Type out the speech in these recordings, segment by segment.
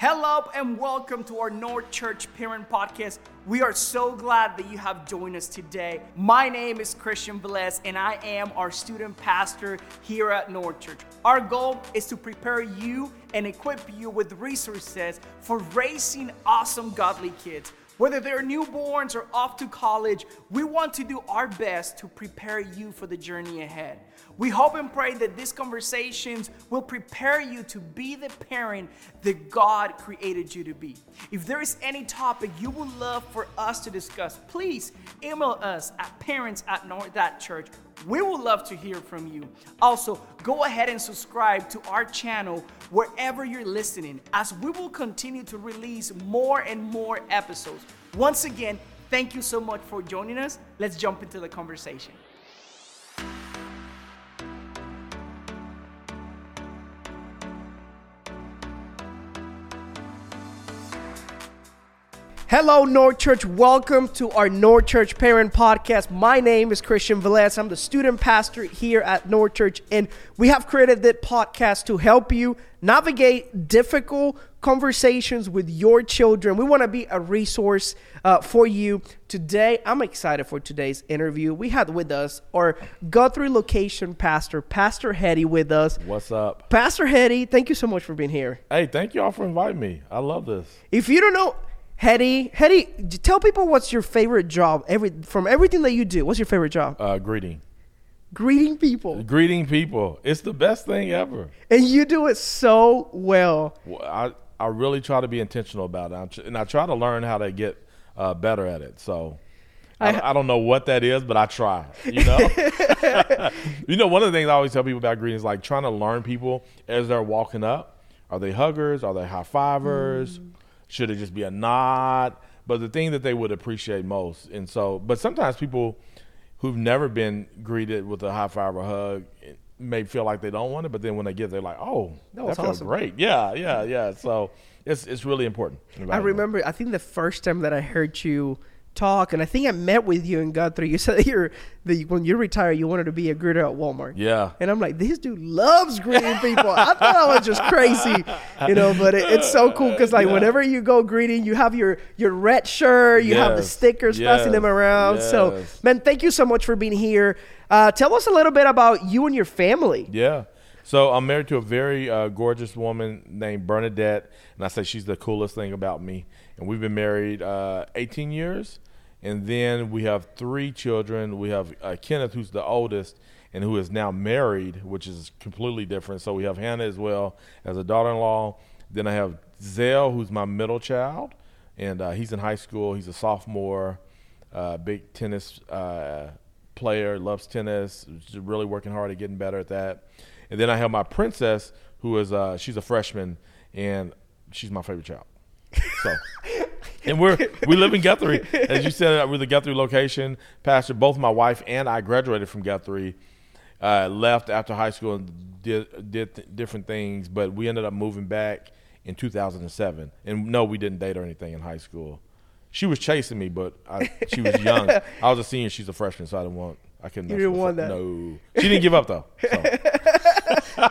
Hello and welcome to our North Church Parent Podcast. We are so glad that you have joined us today. My name is Christian Velez and I am our student pastor here at North Church. Our goal is to prepare you and equip you with resources for raising awesome godly kids. Whether they're newborns or off to college, we want to do our best to prepare you for the journey ahead. We hope and pray that these conversations will prepare you to be the parent that God created you to be. If there is any topic you would love for us to discuss, please email us at parents at north church. We would love to hear from you. Also, go ahead and subscribe to our channel wherever you're listening, as we will continue to release more and more episodes. Once again, thank you so much for joining us. Let's jump into the conversation. Hello, North Church. Welcome to our North Church Parent Podcast. My name is Christian Velez. I'm the student pastor here at North Church, and we have created this podcast to help you navigate difficult conversations with your children. We want to be a resource uh, for you. Today, I'm excited for today's interview. We had with us our Guthrie location pastor, Pastor Heady, with us. What's up? Pastor Heady, thank you so much for being here. Hey, thank you all for inviting me. I love this. If you don't know, Heady, Heady, tell people what's your favorite job. Every from everything that you do, what's your favorite job? Uh, greeting. Greeting people. Greeting people. It's the best thing ever. And you do it so well. well I I really try to be intentional about it, and I try to learn how to get uh, better at it. So. I, I, don't know what that is, but I try. You know, you know. One of the things I always tell people about greeting is like trying to learn people as they're walking up. Are they huggers? Are they high fivers? Mm. Should it just be a nod? But the thing that they would appreciate most, and so, but sometimes people who've never been greeted with a high five or hug may feel like they don't want it, but then when they get, there, they're like, oh, that, that feels awesome. great. Yeah, yeah, yeah. So it's it's really important. I remember. I think the first time that I heard you talk, and I think I met with you and got through. You said that you're the when you retire, you wanted to be a greeter at Walmart. Yeah, and I'm like, this dude loves greeting people. I thought I was just crazy, you know. But it, it's so cool because like yeah. whenever you go greeting, you have your your red shirt, you yes. have the stickers, yes. passing them around. Yes. So, man, thank you so much for being here. Uh, tell us a little bit about you and your family. Yeah. So I'm married to a very uh, gorgeous woman named Bernadette, and I say she's the coolest thing about me and we've been married uh, 18 years. And then we have three children. We have uh, Kenneth, who's the oldest, and who is now married, which is completely different. So we have Hannah as well as a daughter-in-law. Then I have Zell, who's my middle child, and uh, he's in high school. He's a sophomore, uh, big tennis uh, player, loves tennis, really working hard at getting better at that. And then I have my princess, who is uh, she's a freshman, and she's my favorite child. So, and we're we live in Guthrie, as you said. We're the Guthrie location. Pastor, both my wife and I graduated from Guthrie. Uh, left after high school and did did th- different things, but we ended up moving back in 2007. And no, we didn't date or anything in high school. She was chasing me, but I, she was young. I was a senior; she's a freshman, so I didn't want. I couldn't. You didn't want that. No, she didn't give up though. So.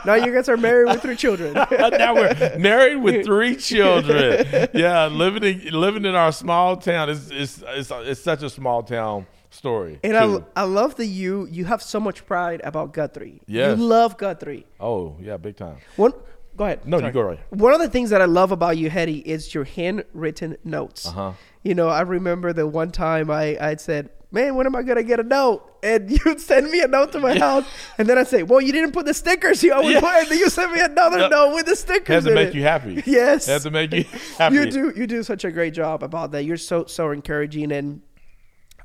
now you guys are married with three children. now we're married with three children. Yeah, living in, living in our small town is it's, it's, it's such a small town story. And I, I love that you you have so much pride about Guthrie. Yes. You love Guthrie. Oh, yeah, big time. One go ahead. No, Sorry. you go right. One of the things that I love about you, Heady, is your handwritten notes. Uh-huh. You know, I remember the one time I I said, man, when am I gonna get a note? And you'd send me a note to my yeah. house, and then I'd say, well, you didn't put the stickers you always yeah. put, and then you send me another note with the stickers. Has to make it. you happy. Yes, has to make you happy. You do you do such a great job about that. You're so so encouraging, and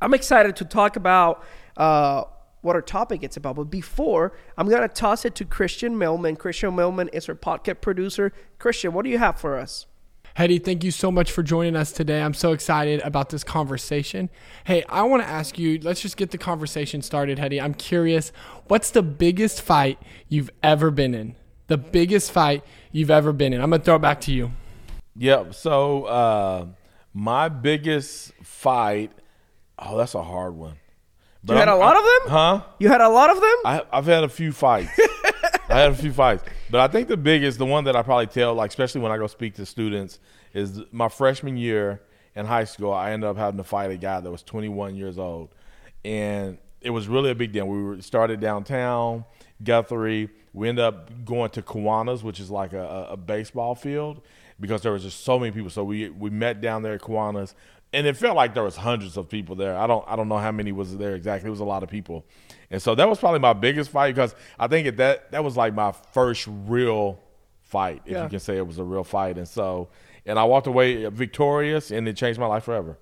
I'm excited to talk about. Uh, what our topic is about. But before, I'm going to toss it to Christian Millman. Christian Millman is our podcast producer. Christian, what do you have for us? Heady, thank you so much for joining us today. I'm so excited about this conversation. Hey, I want to ask you, let's just get the conversation started, Heady. I'm curious, what's the biggest fight you've ever been in? The biggest fight you've ever been in. I'm going to throw it back to you. Yep. So, uh, my biggest fight, oh, that's a hard one. But you had I'm, a lot of them? Huh? You had a lot of them? I, have had a few fights. I had a few fights. But I think the biggest, the one that I probably tell, like especially when I go speak to students, is my freshman year in high school. I ended up having to fight a guy that was 21 years old, and it was really a big deal. We started downtown Guthrie. We ended up going to Kiwanis, which is like a, a baseball field, because there was just so many people. So we we met down there at Kiwanis, and it felt like there was hundreds of people there. I don't I don't know how many was there exactly. It was a lot of people, and so that was probably my biggest fight because I think that that was like my first real fight, if Yeah. you can say it was a real fight. And so, and I walked away victorious, and it changed my life forever.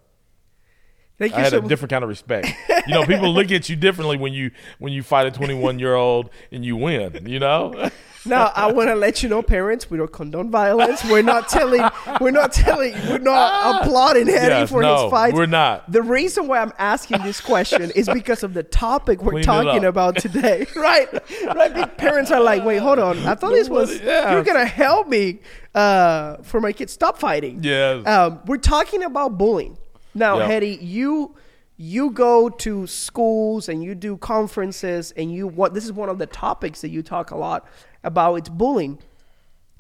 Thank you. I had so a different kind of respect. you know, people look at you differently when you when you fight a 21 year old and you win. You know, Now I want to let you know, parents, we don't condone violence. We're not telling, we're not telling, we're not applauding Heady Yes, for no, his fights. we're not. The reason why I'm asking this question is because of the topic we're Clean talking about today. right, right. The parents are like, wait, hold on. I thought this was Yeah. you're gonna help me uh, for my kids. Stop fighting. Yeah. Um, we're talking about bullying now, Yep. Heady. You you go to schools and you do conferences and you what this is one of the topics that you talk a lot about it's bullying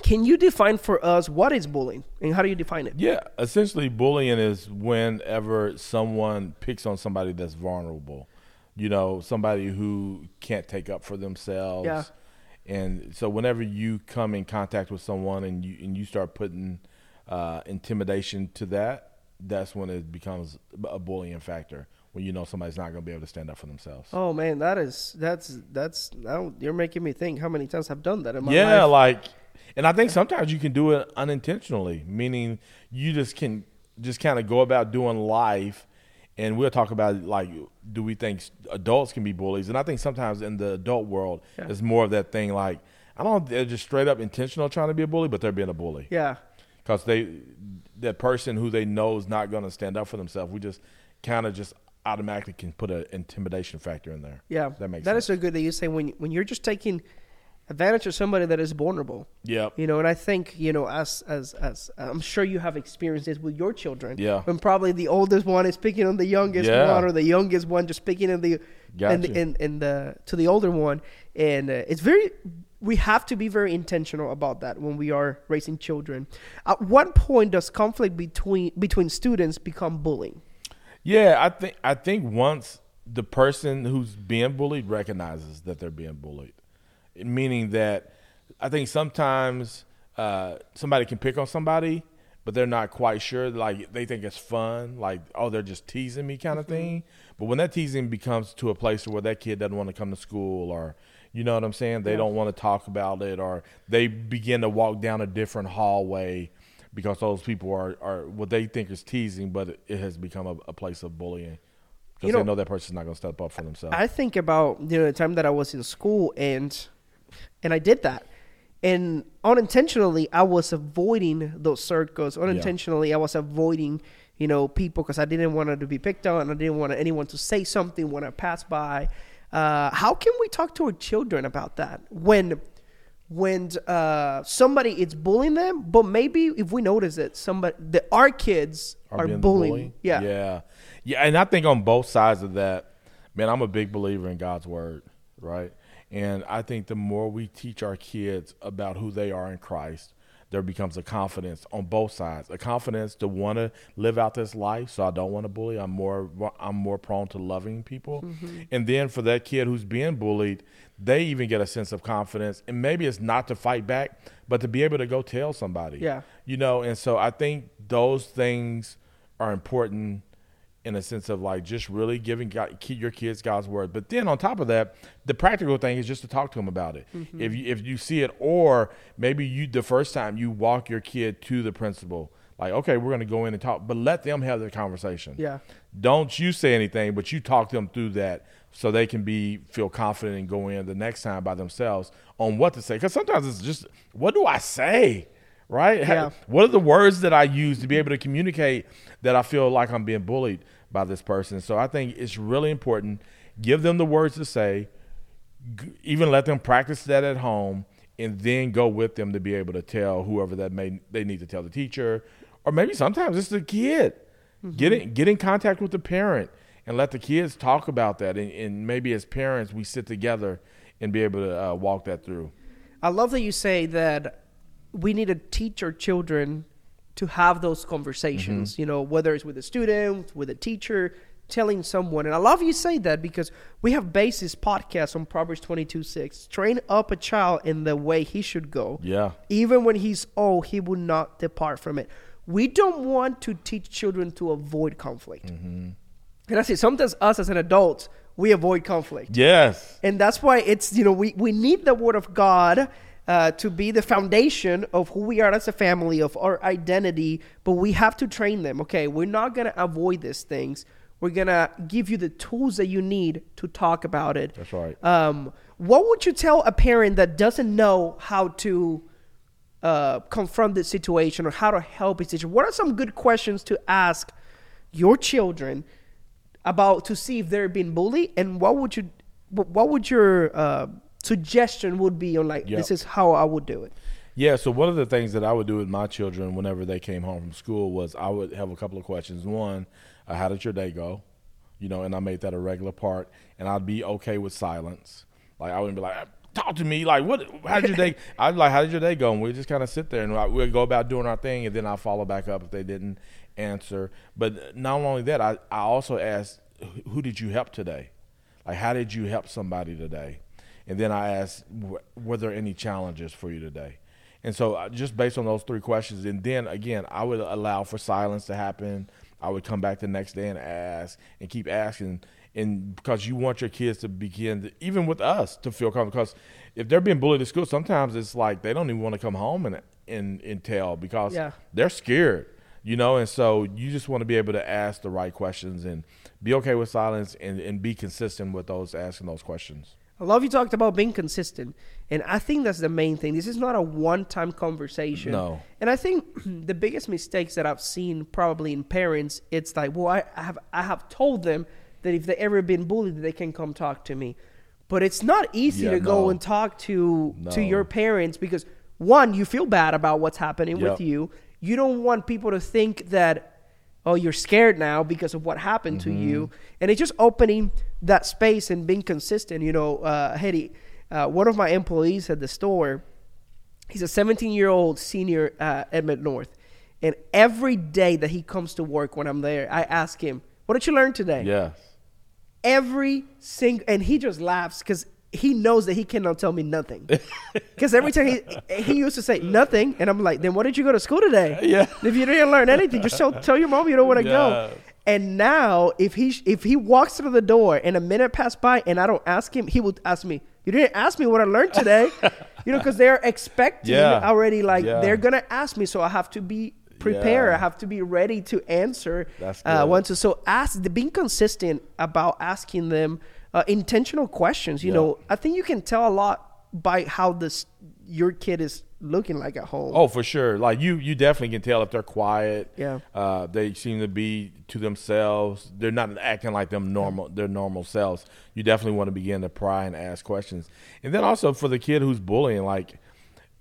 can you define for us what is bullying and how do you define it yeah. Essentially, bullying is whenever someone picks on somebody that's vulnerable. You know, somebody who can't take up for themselves. Yeah. And so, whenever you come in contact with someone and you and you start putting uh, intimidation to that, that's when it becomes a bullying factor. When you know somebody's not going to be able to stand up for themselves. oh man that is that's that's now you're making me think how many times i've done that in my yeah, life Yeah, like, and I think sometimes you can do it unintentionally, meaning you just can just kind of go about doing life. And we'll talk about like, do we think adults can be bullies? And I think sometimes in the adult world, Yeah. it's more of that thing like, I don't they're just straight up intentional trying to be a bully, but they're being a bully yeah because they, that person who they know is not going to stand up for themselves. We just kind of just automatically can put an intimidation factor in there. yeah that makes that sense. is so good that you say when when you're just taking advantage of somebody that is vulnerable Yeah, you know and i think you know as as as i'm sure you have experiences with your children Yeah. when probably the oldest one is picking on the youngest Yeah. one or the youngest one just picking on the and, Gotcha. and, and the to the older one and uh, it's very we have to be very intentional about that when we are raising children at what point does conflict between between students become bullying Yeah, I think I think once the person who's being bullied recognizes that they're being bullied, meaning that I think sometimes uh, somebody can pick on somebody, but they're not quite sure. Like they think it's fun, like oh they're just teasing me kind of thing. But when that teasing becomes to a place where that kid doesn't want to come to school or you know what I'm saying, they Yeah. don't want to talk about it, or they begin to walk down a different hallway because those people are, are what they think is teasing, but it, has become a, a place of bullying because You they know- know that person's not going to step up for themselves. I think about you know the time that I was in school and and I did that. And unintentionally I was avoiding those circles. Unintentionally I was avoiding, you know, people because I didn't want her to be picked on. I didn't want anyone to say something when I passed by. Uh, how can we talk to our children about that when when uh, somebody is bullying them, but maybe if we notice that somebody that our kids are, being the bullying, yeah, yeah, yeah. And I think on both sides of that, man, I'm a big believer in God's word, right? And I think the more we teach our kids about who they are in Christ, there becomes a confidence on both sides. A confidence to want to live out this life, so I don't want to bully. I'm more I'm more prone to loving people. Mm-hmm. And then for that kid who's being bullied, they even get a sense of confidence. And maybe it's not to fight back, but to be able to go tell somebody. Yeah. You know, and so I think those things are important in a sense of like just really giving God, keep your kids God's word. But then on top of that, the practical thing is just to talk to them about it. Mm-hmm. If you if you see it, or maybe you the first time you walk your kid to the principal, like okay, we're going to go in and talk, but let them have their conversation. Yeah. Don't you say anything, but you talk them through that so they can be feel confident and go in the next time by themselves on what to say. Because sometimes it's just what do I say, right? Yeah. What are the words that I use to be able to communicate that I feel like I'm being bullied by this person? So I think it's really important. Give them the words to say, g- even let them practice that at home, and then go with them to be able to tell whoever that may they need to tell the teacher, or maybe sometimes it's the kid. Get in get in contact with the parent and let the kids talk about that, and, and maybe as parents we sit together and be able to uh, walk that through. I love that you say that we need to teach our children to have those conversations, Mm-hmm. you know, whether it's with a student, with a teacher, telling someone. And I love you say that because we have basis podcast on Proverbs 22 6. Train up a child in the way he should go. Yeah. Even when he's old, he will not depart from it. We don't want to teach children to avoid conflict. Mm-hmm. And I say sometimes us as an adult, we avoid conflict Yes. and that's why it's you know we, we need the word of god uh, to be the foundation of who we are as a family of our identity but we have to train them okay? We're not going to avoid these things. We're going to give you the tools that you need to talk about it. That's right. um, what would you tell a parent that doesn't know how to uh, confront this situation or how to help a situation? What are some good questions to ask your children about to see if they're being bullied? And what would you what what would your uh, suggestion would be on like Yep. this is how I would do it Yeah, so one of the things that I would do with my children whenever they came home from school was I would have a couple of questions. One, uh, how did your day go? You know, and I made that a regular part, and I'd be okay with silence. Like I wouldn't be like, talk to me. Like, what? How did your day? I'd be like, how did your day go? And we just kind of sit there and we'd go about doing our thing, and then I follow back up if they didn't answer. But not only that, I I also asked, who did you help today? Like, how did you help somebody today? And then I asked, were there any challenges for you today? And so, uh, just based on those three questions, and then again, I would allow for silence to happen. I would come back the next day and ask, and keep asking, and because you want your kids to begin, to, even with us, to feel comfortable. Because if they're being bullied at school, sometimes it's like they don't even want to come home and and, and tell because Yeah. they're scared, you know. And so, you just want to be able to ask the right questions and be okay with silence and, and be consistent with those asking those questions. I love you talked about being consistent, and I think that's the main thing. This is not a one-time conversation. No. And I think the biggest mistakes that I've seen probably in parents, it's like, well, I, I have I have told them that if they ever been bullied, they can come talk to me. But it's not easy Yeah, to go and talk to to your parents because one, you feel bad about what's happening Yep. with you. You don't want people to think that oh you're scared now because of what happened to you. And it's just opening that space and being consistent you know uh Heady, uh, one of my employees at the store he's a 17 year old senior uh, at Mid North. And every day that he comes to work when i'm there i ask him what did you learn today? Yes. every single and he just laughs because he knows that he cannot tell me nothing because every time he he used to say nothing and i'm like then why did you go to school today Yeah. if you didn't learn anything just tell, tell your mom you don't want to go and now if he if he walks through the door and a minute passed by and i don't ask him he would ask me you didn't ask me what i learned today you know because they're expecting Yeah. already like Yeah. they're gonna ask me so i have to be prepared Yeah. i have to be ready to answer That's uh, good. once so ask the being consistent about asking them uh, intentional questions you Yeah. know i think you can tell a lot by how this your kid is looking like at home Oh, for sure. Like you, you definitely can tell if they're quiet. Yeah. Uh, they seem to be to themselves. They're not acting like them normal. Their normal selves. You definitely want to begin to pry and ask questions. And then also for the kid who's bullying, like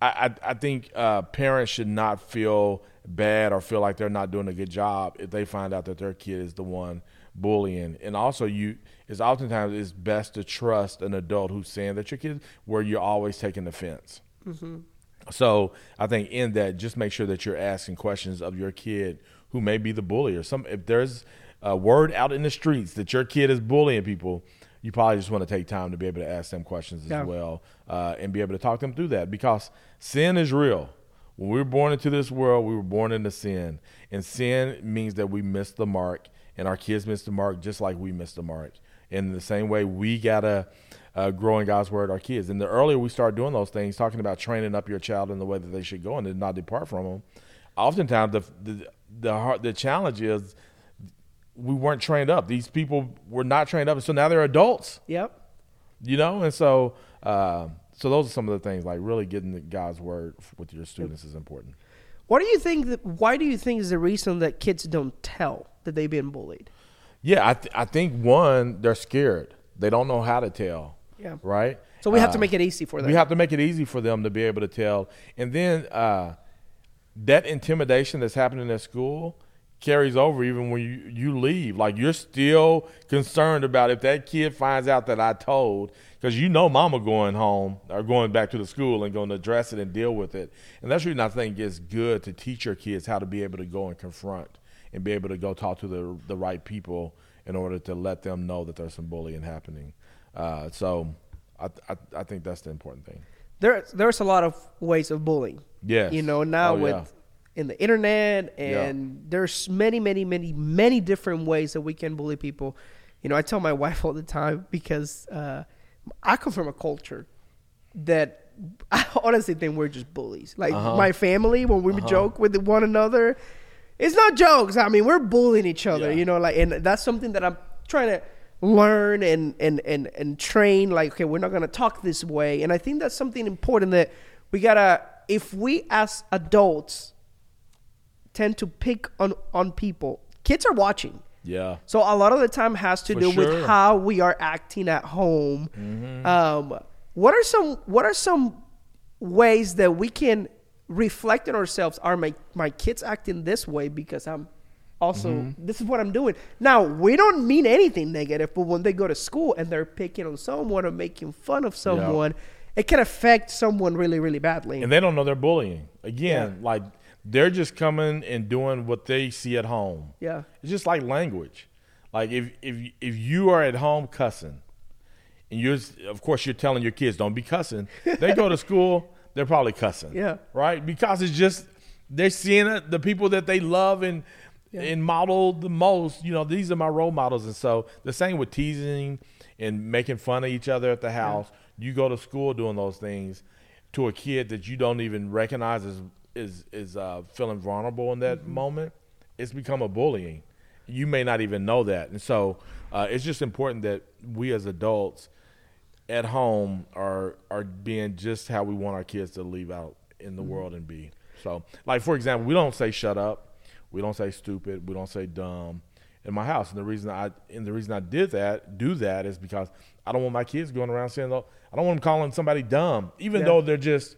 I, I, I think uh, parents should not feel bad or feel like they're not doing a good job if they find out that their kid is the one bullying. And also, you it's oftentimes it's best to trust an adult who's saying that your kid where you're always taking offense. So I think in that, just make sure that you're asking questions of your kid who may be the bully or some. If there's a word out in the streets that your kid is bullying people, you probably just want to take time to be able to ask them questions Yeah. as well uh, and be able to talk them through that because sin is real. When we were born into this world, we were born into sin, and sin means that we missed the mark, and our kids missed the mark just like we missed the mark. In the same way, we gotta uh, grow in God's word, our kids. And the earlier we start doing those things, talking about training up your child in the way that they should go and to not depart from them, oftentimes the the the, hard, the challenge is we weren't trained up. These people were not trained up, so now they're adults. Yep. You know? And so uh, so those are some of the things like really getting the god's word with your students is important. What do you think that why do you think is the reason that kids don't tell that they've been bullied yeah i, th- I think one they're scared they don't know how to tell Yeah. right so we have to Uh, make it easy for them we have to make it easy for them to be able to tell and then uh, that intimidation that's happening at school carries over even when you, you leave. Like you're still concerned about if that kid finds out that I told, because you know mama going home or going back to the school and going to address it and deal with it. And that's the reason I think it's good to teach your kids how to be able to go and confront and be able to go talk to the the right people in order to let them know that there's some bullying happening. Uh, so I, I I think that's the important thing. There, there's a lot of ways of bullying. Yes. You know, now Oh, with yeah. in the internet Yeah. and there's many, many, many, many different ways that we can bully people. You know, I tell my wife all the time because uh, I come from a culture that I honestly think we're just bullies. Like Uh-huh. my family, when we joke with one another, it's not jokes. I mean, we're bullying each other. Yeah. You know, like, and that's something that I'm trying to learn and and and and train. Like, okay, we're not gonna talk this way. And I think that's something important that we gotta. If we as adults tend to pick on on people, kids are watching. Yeah. So a lot of the time has to For do sure. with how we are acting at home. Mm-hmm. Um, what are some What are some ways that we can reflect on ourselves? Are my my kids acting this way because I'm also Mm-hmm. this is what I'm doing now? We don't mean anything negative, but when they go to school and they're picking on someone or making fun of someone, it can affect someone really really badly. and they don't know they're bullying. Again, like they're just coming and doing what they see at home. yeah, It's just like language. Like if if if you are at home cussing, and you're of course you're telling your kids don't be cussing. They go to school, they're probably cussing. Yeah. Right? Because it's just they're seeing it, the people that they love and and model the most. You know, these are my role models, and so the same with teasing and making fun of each other at the house. You go to school doing those things to a kid that you don't even recognize as is is uh, feeling vulnerable in that moment. It's become a bullying. You may not even know that, and so uh, it's just important that we as adults at home are are being just how we want our kids to leave out in the world and be. So, like for example, we don't say shut up, we don't say stupid, we don't say dumb in my house. And the reason I and the reason I did that, do that, is because I don't want my kids going around saying, "Oh, I don't want them calling somebody dumb, even Yeah. though they're just.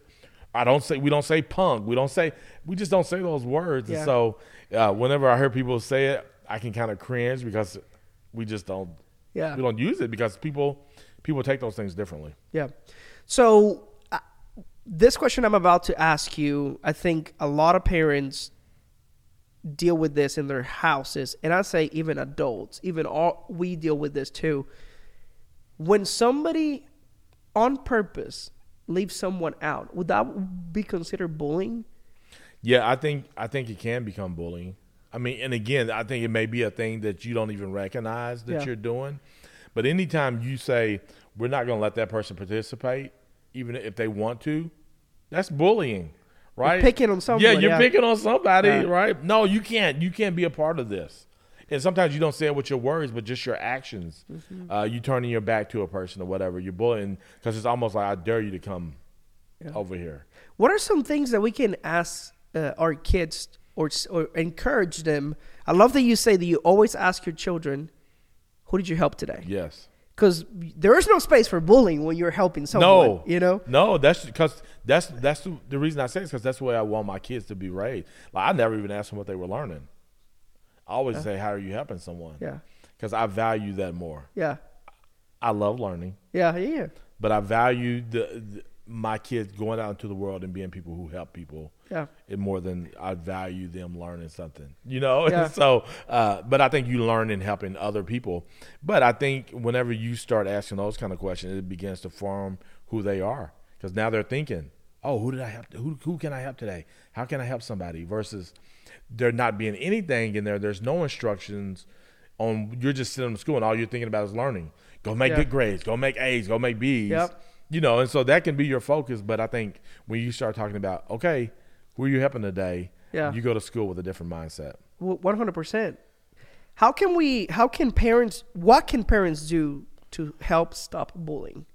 I don't say we don't say punk. We don't say we just don't say those words. Yeah. And so, uh, whenever I hear people say it, I can kind of cringe because we just don't yeah. we don't use it because people people take those things differently. Yeah. So uh, this question I'm about to ask you, I think a lot of parents deal with this in their houses, and I say even adults, even all we deal with this too. When somebody on purpose leaves someone out, would that be considered bullying? Yeah, I think I think it can become bullying. I mean, and again, I think it may be a thing that you don't even recognize that Yeah. you're doing. But anytime you say we're not going to let that person participate, even if they want to, that's bullying, right? picking on somebody. Yeah, you're yeah. picking on somebody, Yeah. right? No, you can't. You can't be a part of this. And sometimes you don't say it with your words, but just your actions. Mm-hmm. Uh, you turning your back to a person or whatever. You're bullying because it's almost like I dare you to come over here. What are some things that we can ask uh, our kids or, or encourage them? I love that you say that you always ask your children, "Who did you help today?" Yes. because there is no space for bullying when you're helping someone. No, you know. no. That's because that's that's the, the reason I say it because that's the way I want my kids to be raised. Like I never even asked them what they were learning. I always say, "How are you helping someone?" Yeah, because I value that more. yeah, I love learning, yeah, yeah, but I value the, the my kids going out into the world and being people who help people. yeah. It more than I value them learning something, you know. Yeah. so, uh, but I think you learn in helping other people. But I think whenever you start asking those kind of questions, it begins to form who they are because now they're thinking, "Oh, who did I help? Who who can I help today? How can I help somebody?" Versus there not being anything in there. There's no instructions on. You're just sitting in school and all you're thinking about is learning. Go make Yeah. good grades. Go make A's. Go make B's. Yep. You know, and so that can be your focus. But I think when you start talking about, okay, who are you helping today? Yeah. You go to school with a different mindset. One hundred percent. How can we? How can parents? What can parents do to help stop bullying?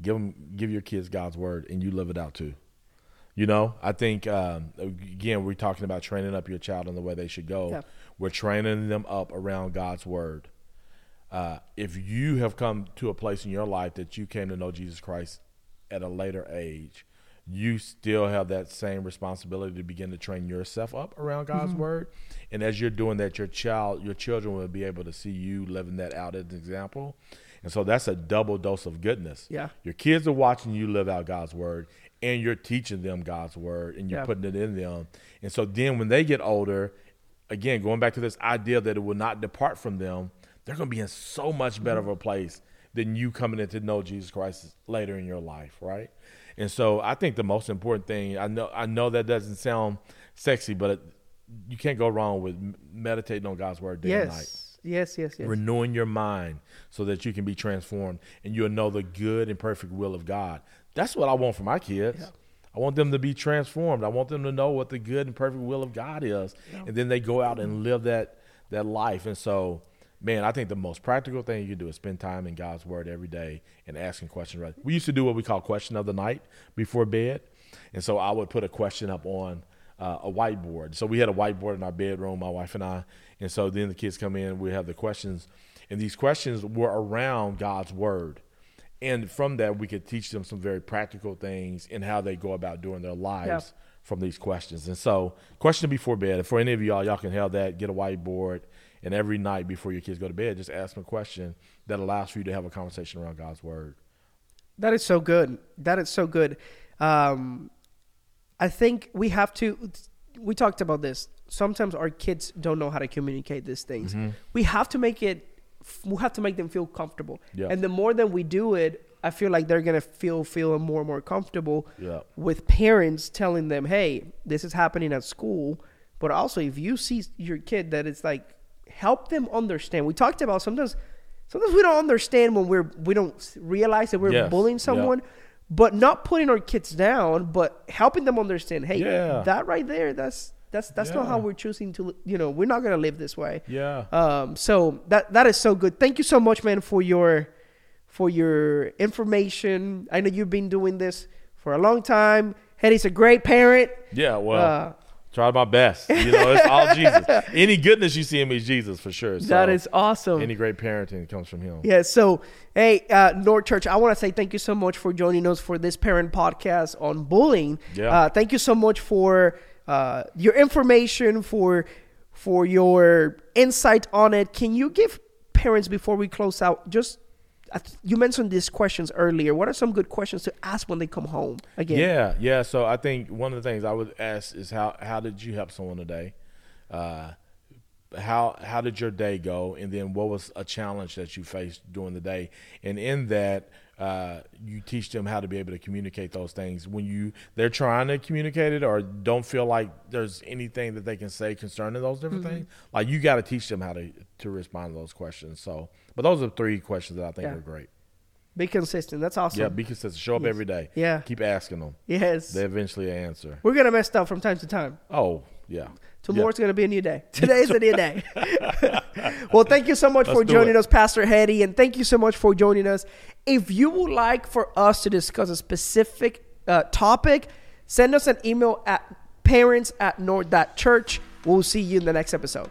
Give them, give your kids God's word, and you live it out too. You know, I think um, again we're talking about training up your child in the way they should go. Yeah. We're training them up around God's word. Uh, if you have come to a place in your life that you came to know Jesus Christ at a later age, you still have that same responsibility to begin to train yourself up around God's Mm-hmm. word. And as you're doing that, your child, your children will be able to see you living that out as an example. And so that's a double dose of goodness. Yeah. Your kids are watching you live out God's word and you're teaching them God's word and you're Yeah. putting it in them. And so then when they get older, again, going back to this idea that it will not depart from them, they're going to be in so much better of a place than you coming in to know Jesus Christ later in your life, right? And so I think the most important thing, I know I know that doesn't sound sexy, but it, you can't go wrong with meditating on God's word day and night Yes. Yes, yes, yes. renewing your mind so that you can be transformed and you'll know the good and perfect will of God. That's what I want for my kids. I want them to be transformed. I want them to know what the good and perfect will of God is. And then they go out and live that that life. And so, man, I think the most practical thing you can do is spend time in God's word every day and asking questions. Right? We used to do what we call question of the night before bed. And so I would put a question up on uh, a whiteboard. So we had a whiteboard in our bedroom, my wife and I. And so then the kids come in, we have the questions, and these questions were around God's word. And from that, we could teach them some very practical things in how they go about doing their lives Yeah. from these questions. And so, question before bed. For any of y'all, y'all can have that, get a whiteboard, and every night before your kids go to bed, just ask them a question that allows for you to have a conversation around God's word. That is so good. That is so good. Um, I think we have to. We talked about this. Sometimes our kids don't know how to communicate these things. Mm-hmm. We have to make it. We have to make them feel comfortable. Yeah. And the more that we do it, I feel like they're gonna feel feel more and more comfortable Yeah. with parents telling them, "Hey, this is happening at school." But also, if you see your kid that it's like, help them understand. We talked about sometimes. Sometimes we don't understand when we're we don't realize that we're Yes. bullying Yeah. someone, but not putting our kids down, but helping them understand. Hey, Yeah. that right there, that's that's that's not how we're choosing to. You know, we're not gonna live this way. Yeah. Um. So that that is so good. Thank you so much, man, for your for your information. I know you've been doing this for a long time. Heady's a great parent. Yeah, well, Uh, try my best. You know, it's all Jesus. Any goodness you see in me is Jesus for sure. So that is awesome. any great parenting comes from Him. Yeah. So, hey, uh, North Church, I want to say thank you so much for joining us for this parent podcast on bullying. Yeah. Uh, thank you so much for uh, your information, for for your insight on it. Can you give parents before we close out just you mentioned these questions earlier. What are some good questions to ask when they come home? Again, Yeah, yeah. So I think one of the things I would ask is how how did you help someone today? Uh, how how did your day go? And then what was a challenge that you faced during the day? And in that, uh, you teach them how to be able to communicate those things when you they're trying to communicate it or don't feel like there's anything that they can say concerning those different Mm-hmm. things. Like you got to teach them how to to respond to those questions. So, but those are three questions that I think Yeah. are great. be consistent. That's awesome. Yeah, be consistent. Show up every day. Yeah. keep asking them. yes, They eventually answer. we're gonna mess up from time to time. Oh, yeah. Tomorrow's going to be a new day. Today's a new day. well, thank you so much Let's for joining it. us, Pastor Heady, and thank you so much for joining us. If you would like for us to discuss a specific uh, topic, send us an email at parents at north.church. We'll see you in the next episode.